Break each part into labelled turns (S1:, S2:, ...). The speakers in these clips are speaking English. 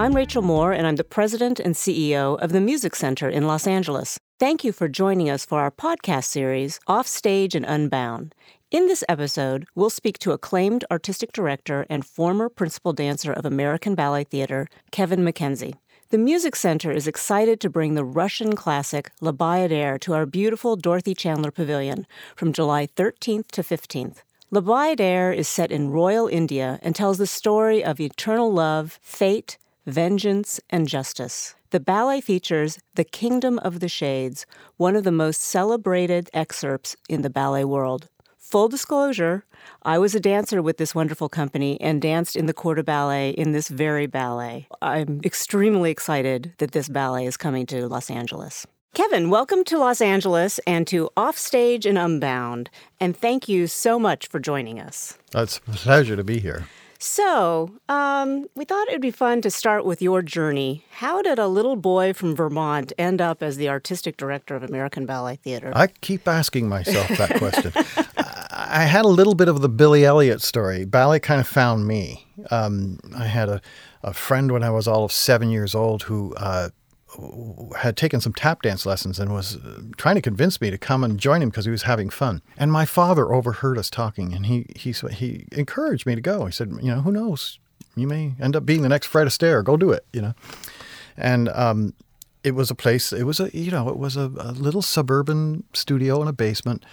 S1: I'm Rachel Moore, and I'm the president and CEO of the Music Center in Los Angeles. Thank you for joining us for our podcast series, Offstage and Unbound. In this episode, we'll speak to acclaimed artistic director and former principal dancer of American Ballet Theater, Kevin McKenzie. The Music Center is excited to bring the Russian classic La Bayadere to our beautiful Dorothy Chandler Pavilion from July 13th to 15th. La Bayadere is set in royal India and tells the story of eternal love, fate, vengeance, and justice. The ballet features The Kingdom of the Shades, one of the most celebrated excerpts in the ballet world. Full disclosure, I was a dancer with this wonderful company and danced in the Corps de Ballet in this very ballet. I'm extremely excited that this ballet is coming to Los Angeles. Kevin, welcome to Los Angeles and to Offstage and Unbound, and thank you so much for joining us.
S2: It's a pleasure to be here.
S1: So, um, we thought it'd be fun to start with your journey. How did a little boy from Vermont end up as the artistic director of American Ballet Theater?
S2: I keep asking myself that question. I had a little bit of the Billy Elliot story. Ballet kind of found me. Um, I had a, a friend when I was all of seven years old who uh, had taken some tap dance lessons and was uh, trying to convince me to come and join him because he was having fun. And my father overheard us talking, and he he he encouraged me to go. He said, you know, who knows, you may end up being the next Fred Astaire. Go do it, you know. And um, it was a place. It was a you know it was a, a little suburban studio in a basement.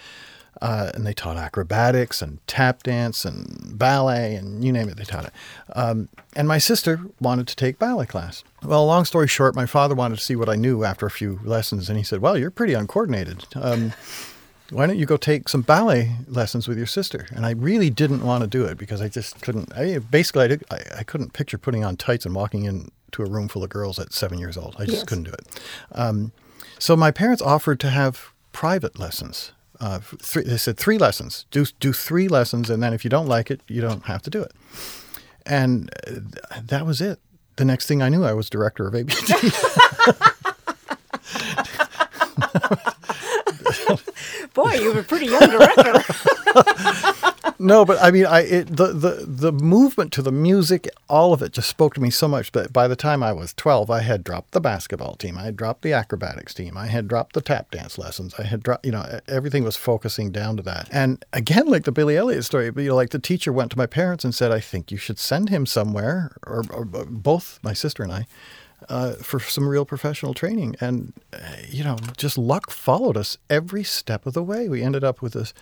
S2: Uh, and they taught acrobatics and tap dance and ballet and you name it, they taught it. Um, and my sister wanted to take ballet class. Well, long story short, my father wanted to see what I knew after a few lessons, and he said, "Well, you're pretty uncoordinated. Um, why don't you go take some ballet lessons with your sister?" And I really didn't want to do it because I just couldn't. I, basically, I, did, I, I couldn't picture putting on tights and walking into a room full of girls at seven years old. I just yes. couldn't do it. Um, so my parents offered to have private lessons. Uh, three, they said three lessons. Do do three lessons, and then if you don't like it, you don't have to do it. And uh, that was it the next thing I knew, I was director of ABT.
S1: Boy, you were a pretty young director.
S2: no, but I mean, I it, the the the movement to the music, all of it just spoke to me so much. But by the time I was twelve, I had dropped the basketball team, I had dropped the acrobatics team, I had dropped the tap dance lessons, I had dropped, you know, everything was focusing down to that. And again, like the Billy Elliot story, you know, like the teacher went to my parents and said, "I think you should send him somewhere," or, or both my sister and I. Uh, for some real professional training. And, uh, you know, just luck followed us every step of the way. We ended up with this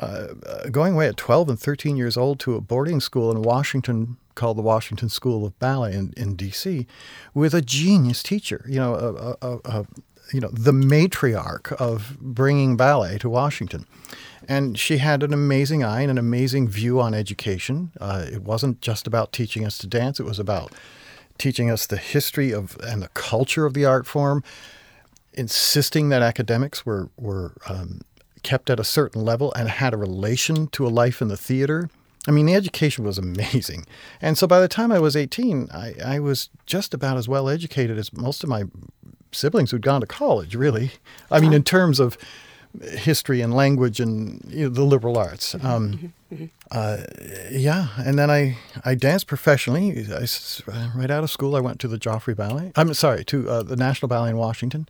S2: uh, going away at 12 and 13 years old to a boarding school in Washington called the Washington School of Ballet in, in D.C. with a genius teacher, you know, a, a, a, you know, the matriarch of bringing ballet to Washington. And she had an amazing eye and an amazing view on education. Uh, it wasn't just about teaching us to dance, it was about teaching us the history of and the culture of the art form, insisting that academics were, were um, kept at a certain level and had a relation to a life in the theater. I mean, the education was amazing. And so by the time I was 18, I, I was just about as well educated as most of my siblings who'd gone to college, really. I mean, in terms of history and language and you know, the liberal arts. Mm-hmm, um, mm-hmm, mm-hmm. uh, yeah, and then I, I danced professionally. I, right out of school, I went to the Joffrey Ballet. I'm sorry, to uh, the National Ballet in Washington.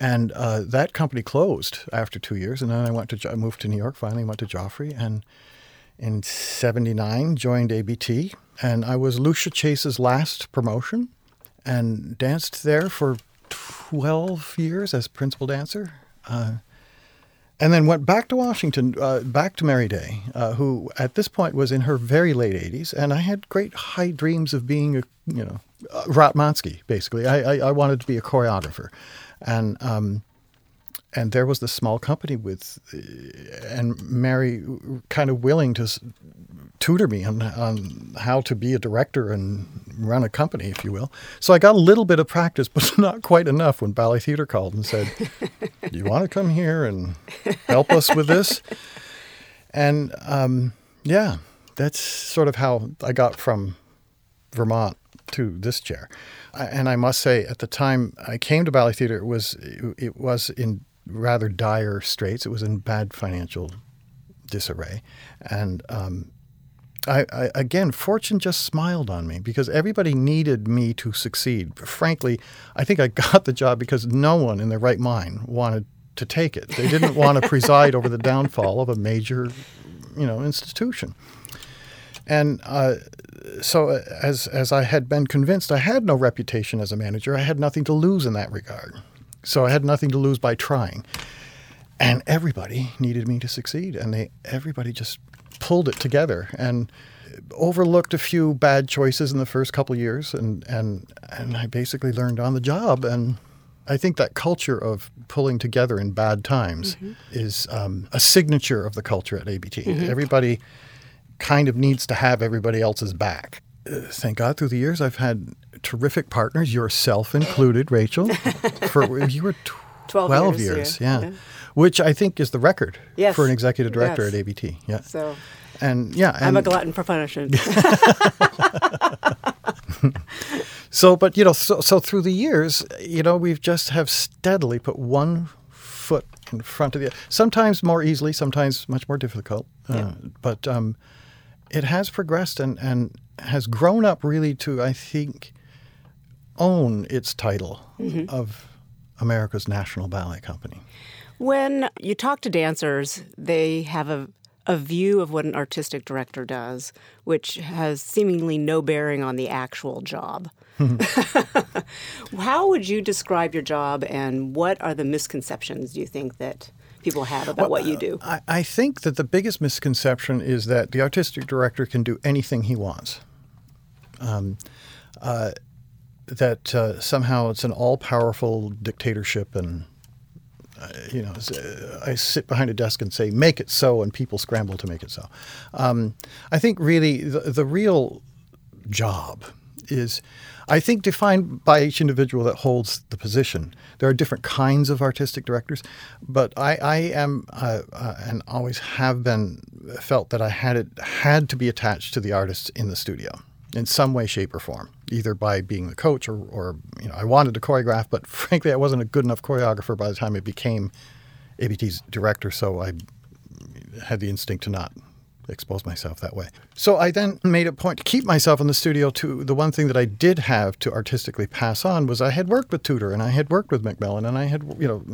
S2: And uh, that company closed after two years. And then I went to I moved to New York. Finally, went to Joffrey, and in '79 joined ABT. And I was Lucia Chase's last promotion, and danced there for 12 years as principal dancer. Uh, and then went back to Washington, uh, back to Mary Day, uh, who at this point was in her very late 80s, and I had great high dreams of being a, you know, uh, Ratmansky, basically. I, I, I, wanted to be a choreographer, and um, and there was this small company with, and Mary kind of willing to tutor me on, on how to be a director and run a company, if you will. So I got a little bit of practice, but not quite enough when Ballet Theater called and said, Do you want to come here and help us with this? And um, yeah, that's sort of how I got from Vermont to this chair. And I must say, at the time I came to Ballet Theater, it was it was in rather dire straits. It was in bad financial disarray, and um, I, I, again, fortune just smiled on me because everybody needed me to succeed. Frankly, I think I got the job because no one in their right mind wanted to take it. They didn't want to preside over the downfall of a major, you know, institution. And uh, so, uh, as as I had been convinced, I had no reputation as a manager. I had nothing to lose in that regard. So I had nothing to lose by trying. And everybody needed me to succeed, and they everybody just pulled it together and overlooked a few bad choices in the first couple of years, and and and I basically learned on the job. And I think that culture of pulling together in bad times mm-hmm. is um, a signature of the culture at ABT. Mm-hmm. Everybody kind of needs to have everybody else's back. Uh, thank God, through the years, I've had terrific partners, yourself included, Rachel. For you were tw- 12, 12 years, years yeah. yeah. Which I think is the record
S1: yes.
S2: for an executive director yes. at ABT. Yeah.
S1: So
S2: and yeah, and
S1: I'm a glutton for punishment.
S2: so, but you know, so, so through the years, you know, we've just have steadily put one foot in front of the other. Sometimes more easily, sometimes much more difficult. Uh, yeah. Uh, but um, it has progressed and, and has grown up really to, I think, own its title mm-hmm. of America's National Ballet Company.
S1: When you talk to dancers, they have a, a view of what an artistic director does, which has seemingly no bearing on the actual job. How would you describe your job, and what are the misconceptions do you think that people have about well, what you do?
S2: I, I think that the biggest misconception is that the artistic director can do anything he wants. Um, uh, that uh, somehow it's an all-powerful dictatorship and uh, you know, uh, I sit behind a desk and say, make it so, and people scramble to make it so. Um, I think really the, the real job is, I think, defined by each individual that holds the position. There are different kinds of artistic directors, but I, I am uh, uh, and always have been felt that I had it had to be attached to the artists in the studio in some way, shape, or form, either by being the coach or, or you know, I wanted to choreograph, but frankly, I wasn't a good enough choreographer by the time I became ABT's director, so I had the instinct to not expose myself that way. So I then made a point to keep myself in the studio to the one thing that I did have to artistically pass on was I had worked with Tudor and I had worked with Macmillan and I had, you know,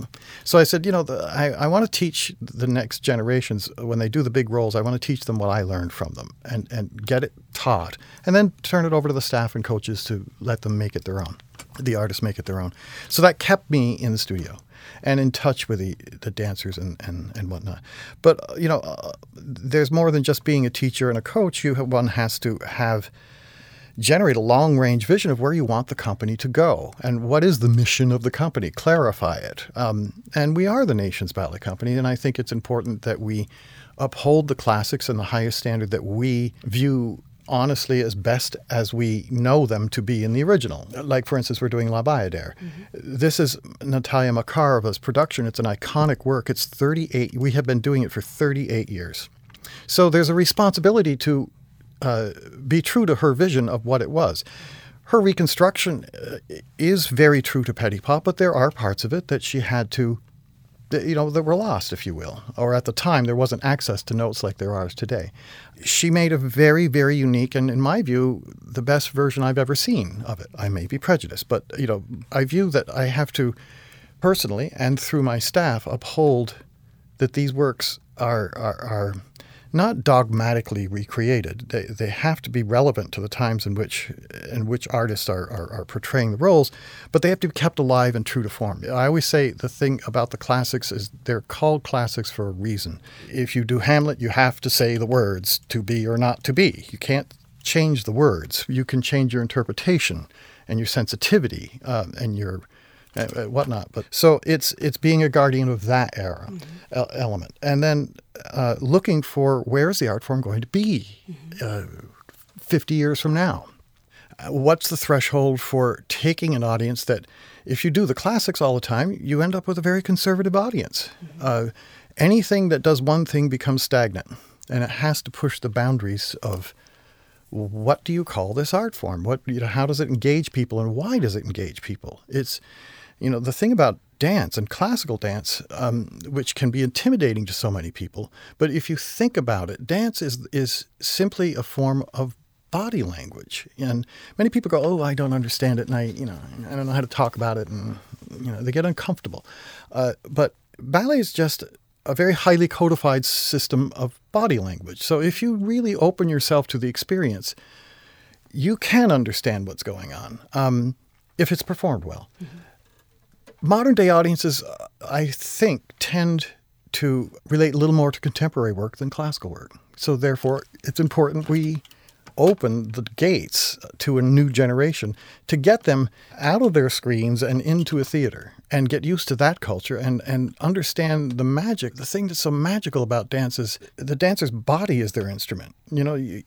S2: so I said, you know, the, I, I want to teach the next generations when they do the big roles, I want to teach them what I learned from them and, and get it taught and then turn it over to the staff and coaches to let them make it their own. The artists make it their own. So that kept me in the studio and in touch with the, the dancers and, and, and whatnot. But, uh, you know, uh, there's more than just being a teacher and a coach. You have, one has to have generate a long range vision of where you want the company to go and what is the mission of the company, clarify it. Um, and we are the nation's ballet company, and I think it's important that we uphold the classics and the highest standard that we view honestly as best as we know them to be in the original. Like, for instance, we're doing La Bayadere. Mm-hmm. This is Natalia Makarova's production. It's an iconic work. It's 38, we have been doing it for 38 years. So there's a responsibility to uh, be true to her vision of what it was. Her reconstruction uh, is very true to Petipa, but there are parts of it that she had to you know, that were lost, if you will. Or at the time, there wasn't access to notes like there are today. She made a very, very unique, and in my view, the best version I've ever seen of it. I may be prejudiced, but you know, I view that I have to personally and through my staff uphold that these works are are, are not dogmatically recreated. They, they have to be relevant to the times in which in which artists are, are, are, portraying the roles, but they have to be kept alive and true to form. I always say the thing about the classics is they're called classics for a reason. If you do Hamlet, you have to say the words to be or not to be. You can't change the words. You can change your interpretation and your sensitivity um, and your whatnot. But so it's it's being a guardian of that era mm-hmm. element, and then uh, looking for where's the art form going to be mm-hmm. 50 years from now. What's the threshold for taking an audience that, if you do the classics all the time, you end up with a very conservative audience. Mm-hmm. anything that does one thing becomes stagnant, and it has to push the boundaries of what do you call this art form? What you know, how does it engage people, and why does it engage people? It's you know, the thing about dance and classical dance, um, which can be intimidating to so many people. But if you think about it, dance is is simply a form of body language, and many people go, "Oh, I don't understand it," and I, you know, I don't know how to talk about it, and you know, they get uncomfortable. Uh, but ballet is just a very highly codified system of body language. So if you really open yourself to the experience, you can understand what's going on um, if it's performed well. Mm-hmm. Modern day audiences, I think, tend to relate a little more to contemporary work than classical work. So therefore, it's important we open the gates to a new generation to get them out of their screens and into a theater and get used to that culture and, and understand the magic. The thing that's so magical about dance is the dancer's body is their instrument. You know,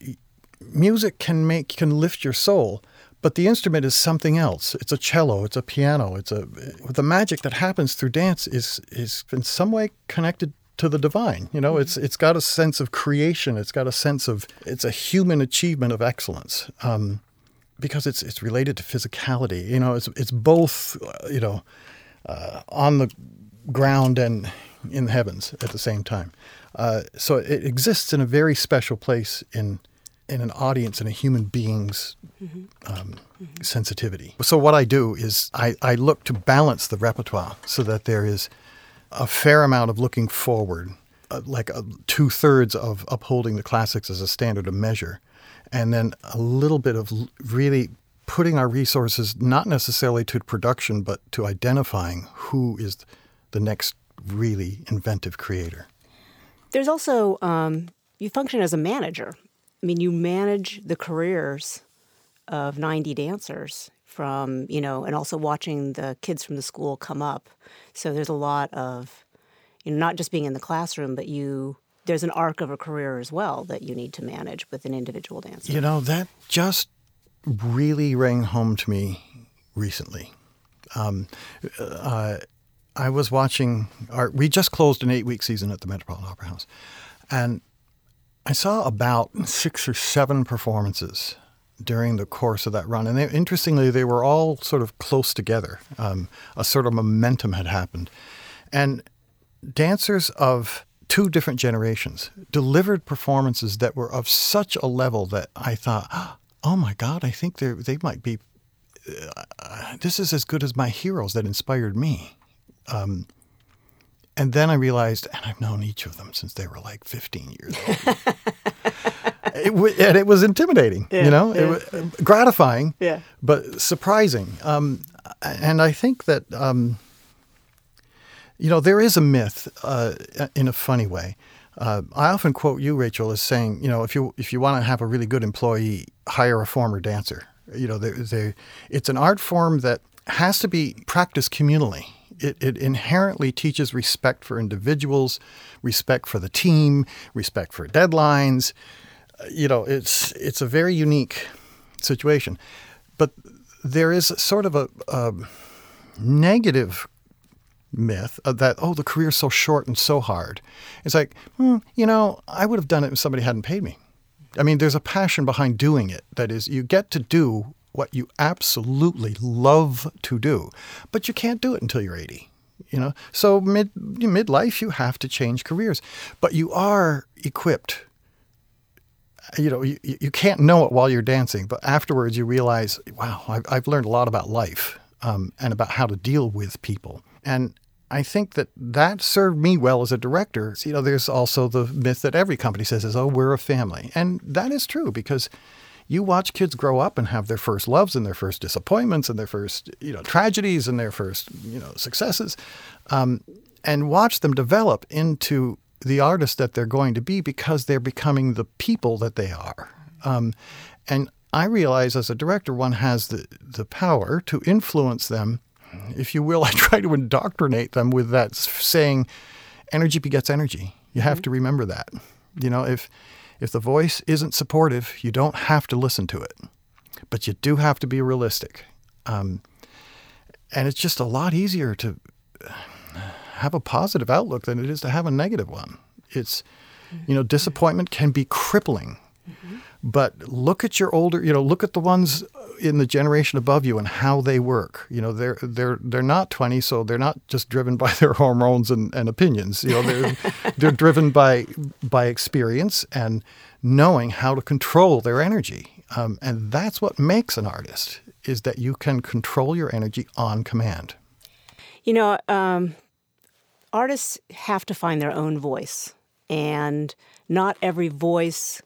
S2: music can make can lift your soul, but the instrument is something else. It's a cello, it's a piano, it's a the magic that happens through dance is is in some way connected to the divine. You know, mm-hmm. it's it's got a sense of creation. It's got a sense of it's a human achievement of excellence. Um, because it's it's related to physicality. You know, it's it's both. Uh, you know, uh, on the ground and in the heavens at the same time. Uh, so it exists in a very special place in in an audience and a human being's mm-hmm. Um, mm-hmm. sensitivity. So what I do is I, I look to balance the repertoire so that there is a fair amount of looking forward, uh, like uh, two thirds of upholding the classics as a standard of measure, and then a little bit of really putting our resources not necessarily to production, but to identifying who is the next really inventive creator.
S1: There's also, um, you function as a manager. I mean, you manage the careers of 90 dancers from, you know, and also watching the kids from the school come up. So there's a lot of, you know, not just being in the classroom, but you, there's an arc of a career as well that you need to manage with an individual dancer.
S2: You know, that just really rang home to me recently. Um, uh, I was watching our, we just closed an eight week season at the Metropolitan Opera House. And I saw about six or seven performances during the course of that run. And they, interestingly, they were all sort of close together. Um, a sort of momentum had happened. And dancers of two different generations delivered performances that were of such a level that I thought, oh my God, I think they might be. Uh, this is as good as my heroes that inspired me. Um, and then I realized, and I've known each of them since they were like 15 years old. it, and it was intimidating, yeah, you know, yeah. it was gratifying, yeah. but surprising. Um, and I think that, um, you know, there is a myth uh, in a funny way uh, I often quote you, Rachel, as saying, you know, if you if you want to have a really good employee, hire a former dancer. You know, they, they, it's an art form that has to be practiced communally. It, it inherently teaches respect for individuals, respect for the team, respect for deadlines. Uh, you know, it's it's a very unique situation, but there is sort of a, a negative myth that oh the career's so short and so hard. It's like hmm, you know i would have done it if somebody hadn't paid me. I mean there's a passion behind doing it. That is you get to do what you absolutely love to do but you can't do it until you're 80 you know? So mid midlife you have to change careers but you are equipped. You know you, you can't know it while you're dancing but afterwards you realize wow i've, I've learned a lot about life um, and about how to deal with people. And I think that that served me well as a director. You know, there's also the myth that every company says is, "Oh, we're a family," and that is true because you watch kids grow up and have their first loves and their first disappointments and their first, you know, tragedies and their first, you know, successes, um, and watch them develop into the artist that they're going to be because they're becoming the people that they are. Um, and I realize as a director, one has the the power to influence them if you will, I try to indoctrinate them with that saying, energy begets energy. You have mm-hmm. to remember that. You know, if if the voice isn't supportive, you don't have to listen to it, but you do have to be realistic. Um, and it's just a lot easier to have a positive outlook than it is to have a negative one. It's, you know, disappointment can be crippling. Mm-hmm. But look at your older, you know, look at the ones in the generation above you and how they work. You know, they're they're they're not 20, so they're not just driven by their hormones and, and opinions. You know, they're they're driven by by experience and knowing how to control their energy. Um, and that's what makes an artist is that you can control your energy on command.
S1: You know, um, artists have to find their own voice, and not every voice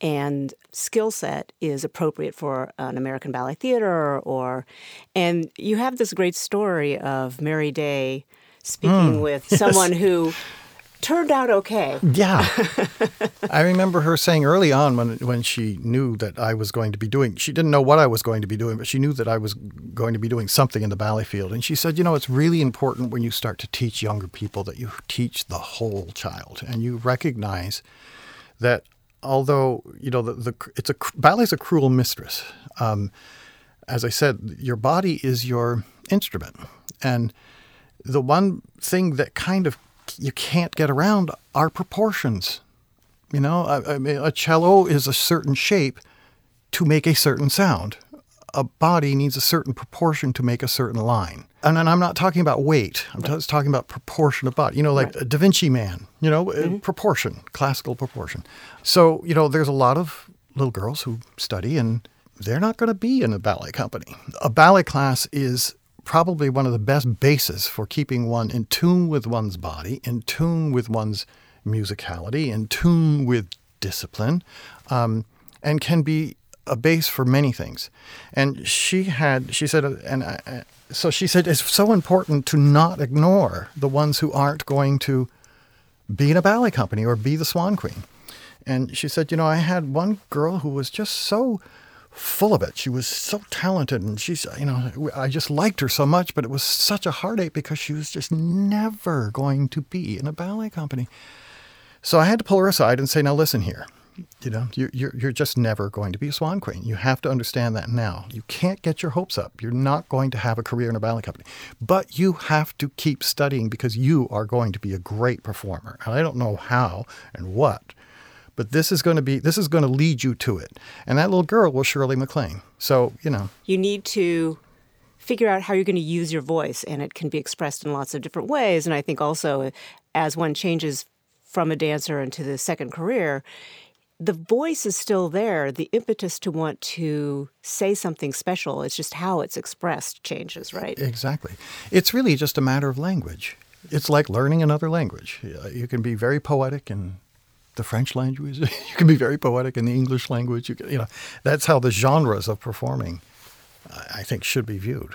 S1: and skill set is appropriate for an American Ballet Theater or and you have this great story of Mary Day speaking mm, with someone who turned out okay.
S2: Yeah. I remember her saying early on when when she knew that I was going to be doing she didn't know what I was going to be doing, but she knew that I was going to be doing something in the ballet field. And she said, you know, it's really important when you start to teach younger people that you teach the whole child and you recognize that although, you know, the, the it's a ballet's a cruel mistress. Um, as I said, your body is your instrument. And the one thing that kind of you can't get around are proportions. You know, I, I mean, a cello is a certain shape to make a certain sound. A body needs a certain proportion to make a certain line. And, and I'm not talking about weight. I'm right. just talking about proportion of body. You know, like right. a Da Vinci Man, you know, uh, mm-hmm. proportion, classical proportion. So, you know, there's a lot of little girls who study and they're not going to be in a ballet company. A ballet class is probably one of the best bases for keeping one in tune with one's body, in tune with one's musicality, in tune with discipline, um, and can be a base for many things. And she had, she said, uh, and I, uh, so she said, it's so important to not ignore the ones who aren't going to be in a ballet company or be the Swan Queen. And she said, you know, I had one girl who was just so full of it. She was so talented, and she's, you know, I just liked her so much, but it was such a heartache because she was just never going to be in a ballet company. So I had to pull her aside and say, now listen here. You know, you're, you're just never going to be a swan queen. You have to understand that now. You can't get your hopes up. You're not going to have a career in a ballet company. But you have to keep studying because you are going to be a great performer. And I don't know how and what, but this is going to be this is going to lead you to it. And that little girl was Shirley MacLaine. So, you know.
S1: You need to figure out how you're going to use your voice and it can be expressed in lots of different ways and I think also as one changes from a dancer into the second career, the voice is still there. The impetus to want to say something special, it's just how it's expressed changes, right?
S2: Exactly. It's really just a matter of language. It's like learning another language. You can be very poetic in the French language. you can be very poetic in the English language. You, can, you know, that's how the genres of performing, I think, should be viewed.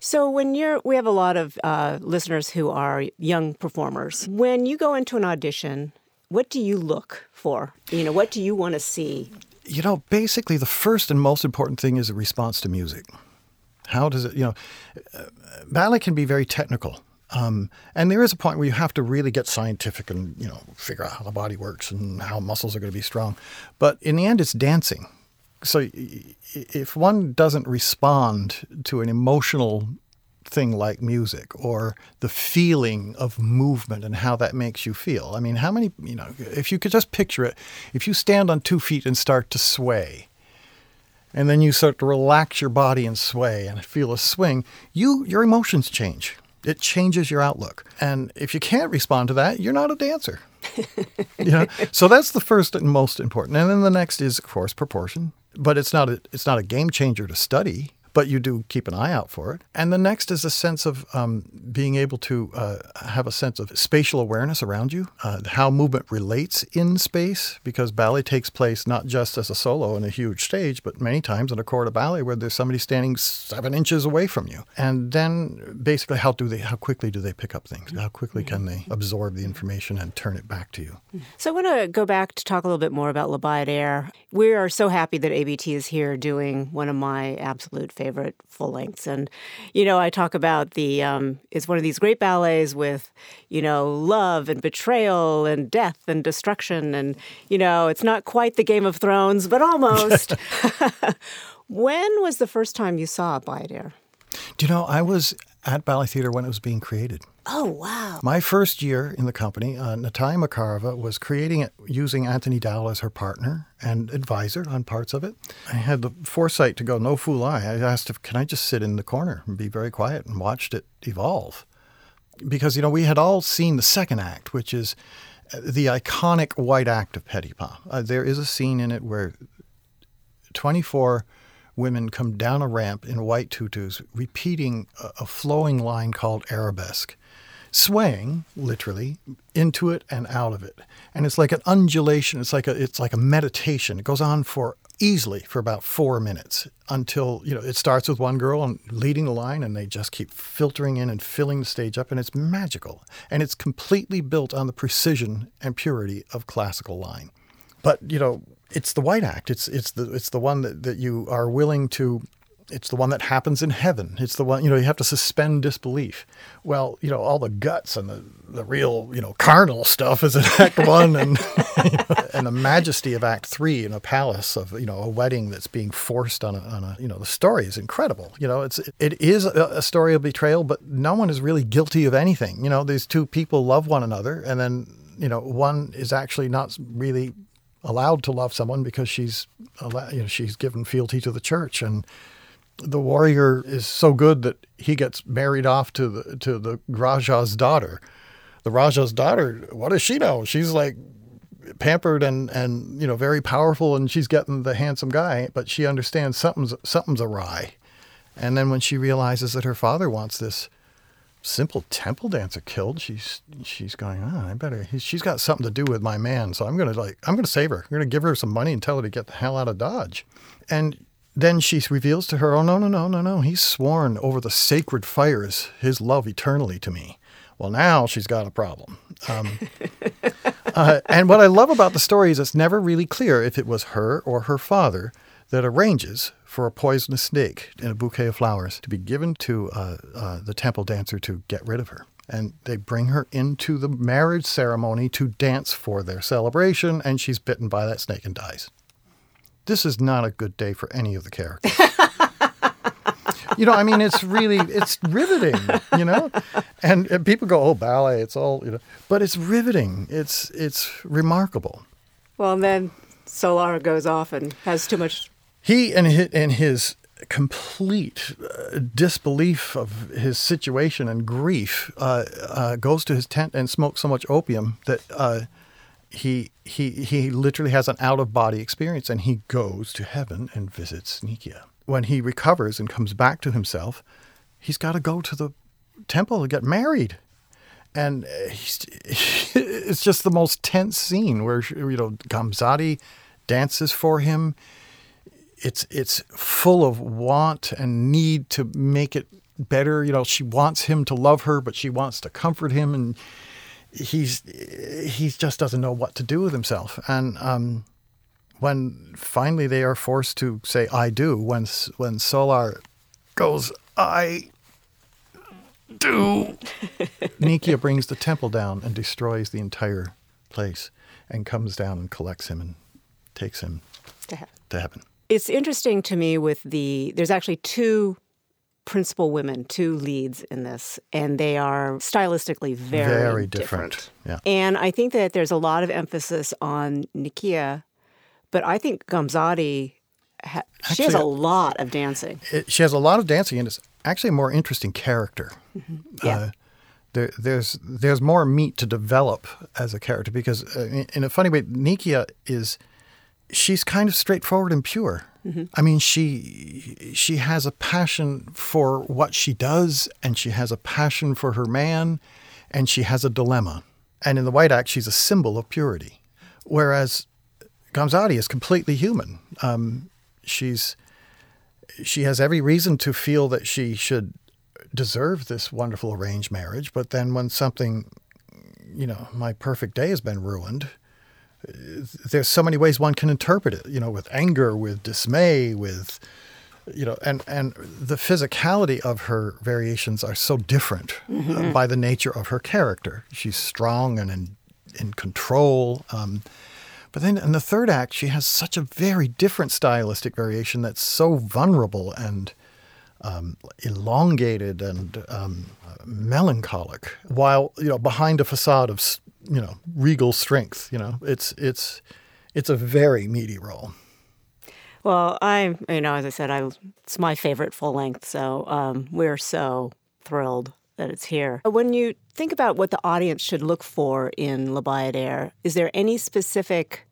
S1: So when you're, we have a lot of uh, listeners who are young performers. When you go into an audition, what do you look for? You know, what do you want to see?
S2: You know, basically, the first and most important thing is a response to music. How does it, you know, uh, ballet can be very technical. Um, and there is a point where you have to really get scientific and you know figure out how the body works and how muscles are going to be strong. But in the end, it's dancing. So if one doesn't respond to an emotional thing like music or the feeling of movement and how that makes you feel. I mean, how many, you know, if you could just picture it, if you stand on two feet and start to sway, and then you start to relax your body and sway and feel a swing, you your emotions change. It changes your outlook. And if you can't respond to that, you're not a dancer. you know? So that's the first and most important. And then the next is, of course, proportion. But it's not a, it's not a game changer to study but you do keep an eye out for it. And the next is a sense of um, being able to uh, have a sense of spatial awareness around you, uh, how movement relates in space, because ballet takes place not just as a solo in a huge stage, but many times in a corps ballet where there's somebody standing seven inches away from you. And then basically, how do they, how quickly do they pick up things? How quickly can they absorb the information and turn it back to you?
S1: So I want to go back to talk a little bit more about La Bayadere. We are so happy that ABT is here doing one of my absolute favorites favorite full lengths. And, you know, I talk about the, um, it's one of these great ballets with, you know, love and betrayal and death and destruction. And, you know, it's not quite the Game of Thrones, but almost. when was the first time you saw Bayadere?
S2: Do you know, I was at Ballet Theater when it was being created.
S1: Oh, wow.
S2: My first year in the company, uh, Natalia Makarova was creating it using Anthony Dowell as her partner and advisor on parts of it. I had the foresight to go, no fool I. I asked if, can I just sit in the corner and be very quiet and watched it evolve? Because, you know, we had all seen the second act, which is the iconic white act of Petipa. Uh, there is a scene in it where 24 women come down a ramp in white tutus, repeating a, flowing line called arabesque, swaying literally into it and out of it. And it's like an undulation. It's like a it's like a meditation. It goes on for easily for about four minutes until you know it starts with one girl and leading the line and they just keep filtering in and filling the stage up and it's magical and it's completely built on the precision and purity of classical line but you know it's the white act it's it's the it's the one that, that you are willing to it's the one that happens in heaven. It's the one, you know, you have to suspend disbelief. Well, you know, all the guts and the, the real, you know, carnal stuff is in Act One and, you know, and the majesty of Act Three in a palace of, you know, a wedding that's being forced on a, on a you know, the story is incredible. You know, it's, it is a, a story of betrayal, but no one is really guilty of anything. You know, these two people love one another and then, you know, one is actually not really allowed to love someone because she's, you know, she's given fealty to the church and, the warrior is so good that he gets married off to the to the Raja's daughter. The Raja's daughter, what does she know? She's like pampered and and you know very powerful, and she's getting the handsome guy, but she understands something's something's awry. And then when she realizes that her father wants this simple temple dancer killed, she's she's going, oh, I better. She's got something to do with my man, so I'm gonna like I'm gonna save her. I'm gonna give her some money and tell her to get the hell out of Dodge. And then she reveals to her, Oh, no, no, no, no, no. He's sworn over the sacred fires his love eternally to me. Well, now she's got a problem. Um, uh, and what I love about the story is it's never really clear if it was her or her father that arranges for a poisonous snake in a bouquet of flowers to be given to uh, uh, the temple dancer to get rid of her. And they bring her into the marriage ceremony to dance for their celebration, and she's bitten by that snake and dies this is not a good day for any of the characters. you know, I mean, it's really it's riveting. You know, and, and people go, "Oh, ballet, it's all," you know, but it's riveting. It's it's remarkable.
S1: Well, and then Solor goes off and has too much.
S2: He and his, and his complete uh, disbelief of his situation and grief uh, uh, goes to his tent and smokes so much opium that uh, he he he literally has an out of body experience and he goes to heaven and visits Nikia. When he recovers and comes back to himself, he's got to go to the temple to get married. And it's just the most tense scene where you know Gamzati dances for him. It's it's full of want and need to make it better. You know, she wants him to love her, but she wants to comfort him, and he's he just doesn't know what to do with himself. And um, when finally they are forced to say "I do," when when Solor goes "I do," Nikia brings the temple down and destroys the entire place, and comes down and collects him and takes him to heaven. To heaven.
S1: It's interesting to me with the there's actually two principal women, two leads in this, and they are stylistically very,
S2: very different. different. Yeah.
S1: And I think that there's a lot of emphasis on Nikia, but I think Gamzati, ha- actually, she has a lot of dancing.
S2: It, she has a lot of dancing, and it's actually a more interesting character.
S1: Mm-hmm. Yeah. Uh,
S2: there, there's there's more meat to develop as a character because, uh, in, in a funny way, Nikia is she's kind of straightforward and pure. Mm-hmm. I mean, she she has a passion for what she does, and she has a passion for her man, and she has a dilemma. And in the White Act, she's a symbol of purity, whereas Gamzati is completely human. Um, she's she has every reason to feel that she should deserve this wonderful arranged marriage, but then when something, you know, my perfect day has been ruined there's so many ways one can interpret it, you know, with anger, with dismay, with, you know, and, and the physicality of her variations are so different uh, mm-hmm. uh, by the nature of her character. She's strong and in, in control. Um, but then in the third act, she has such a very different stylistic variation that's so vulnerable and um, elongated and um, melancholic, while you know behind a facade of you know regal strength. You know, it's it's it's a very meaty role.
S1: Well, I, you know, as I said, I, it's my favorite full length, so um, we're so thrilled that it's here. When you think about what the audience should look for in La Bayadere, is there any specific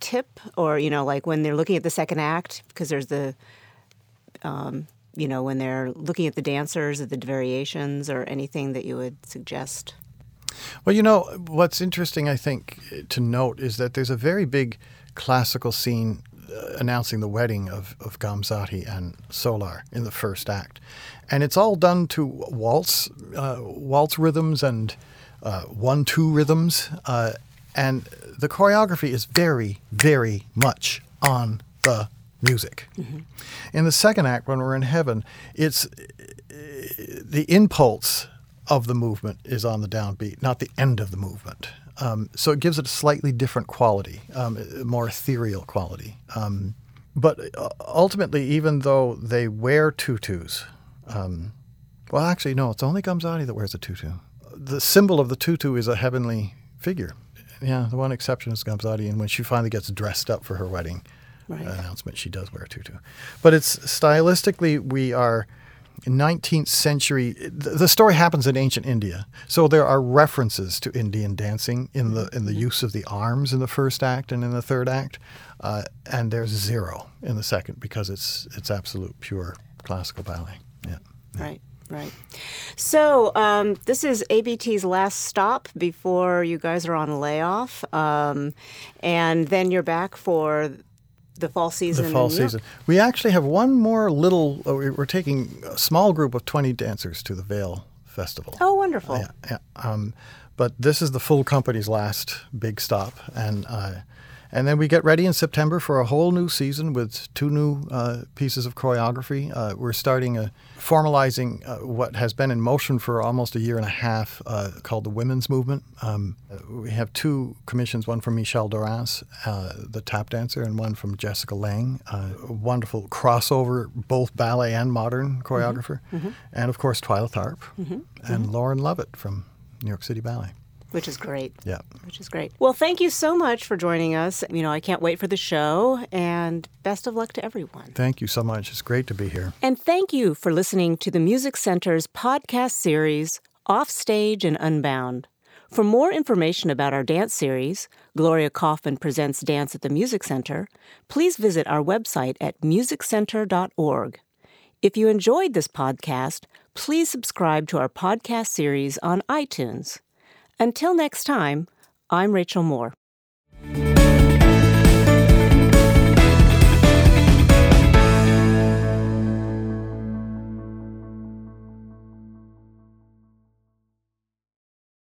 S1: tip, or you know, like when they're looking at the second act, because there's the, um, you know, when they're looking at the dancers, at the variations, or anything that you would suggest?
S2: Well, you know, what's interesting, I think, to note is that there's a very big classical scene uh, announcing the wedding of, of Gamzati and Solor in the first act. And it's all done to waltz, uh, waltz rhythms and uh, one-two rhythms. Uh, and the choreography is very, very much on the music. Mm-hmm. In the second act, when we're in heaven, it's the impulse of the movement is on the downbeat, not the end of the movement. Um, so it gives it a slightly different quality, um, a more ethereal quality. Um, but uh, ultimately, even though they wear tutus, um, well, actually, no, it's only Gamzati that wears a tutu. The symbol of the tutu is a heavenly figure. Yeah, the one exception is Gamzati, and when she finally gets dressed up for her wedding right. announcement, she does wear a tutu. But it's stylistically, we are 19th century, the story happens in ancient India. So there are references to Indian dancing in the in the mm-hmm. use of the arms in the first act and in the third act, uh, and there's zero in the second because it's it's absolute pure classical ballet. Yeah.
S1: yeah. Right. Right. So um, this is ABT's last stop before you guys are on layoff, um, and then you're back for the fall season.
S2: The fall season. We actually have one more little. Uh, we're taking a small group of twenty dancers to the Vail Festival.
S1: Oh, wonderful!
S2: Yeah, yeah. Um, but this is the full company's last big stop, and uh, and then we get ready in September for a whole new season with two new uh, pieces of choreography. Uh, we're starting a, formalizing uh, what has been in motion for almost a year and a half uh, called the Women's Movement. Um, we have two commissions, one from Michelle Dorrance, uh, the tap dancer, and one from Jessica Lang, uh, a wonderful crossover, both ballet and modern choreographer. Mm-hmm. Mm-hmm. And of course, Twyla Tharp mm-hmm. and mm-hmm. Lauren Lovette from New York City Ballet
S1: which is great.
S2: Yeah.
S1: Which is great. Well, thank you so much for joining us. You know, I can't wait for the show and best of luck to everyone.
S2: Thank you so much. It's great to be here.
S1: And thank you for listening to the Music Center's podcast series, Offstage and Unbound. For more information about our dance series, Gloria Kaufman Presents Dance at the Music Center, please visit our website at musiccenter.org. If you enjoyed this podcast, please subscribe to our podcast series on iTunes. Until next time, I'm Rachel Moore.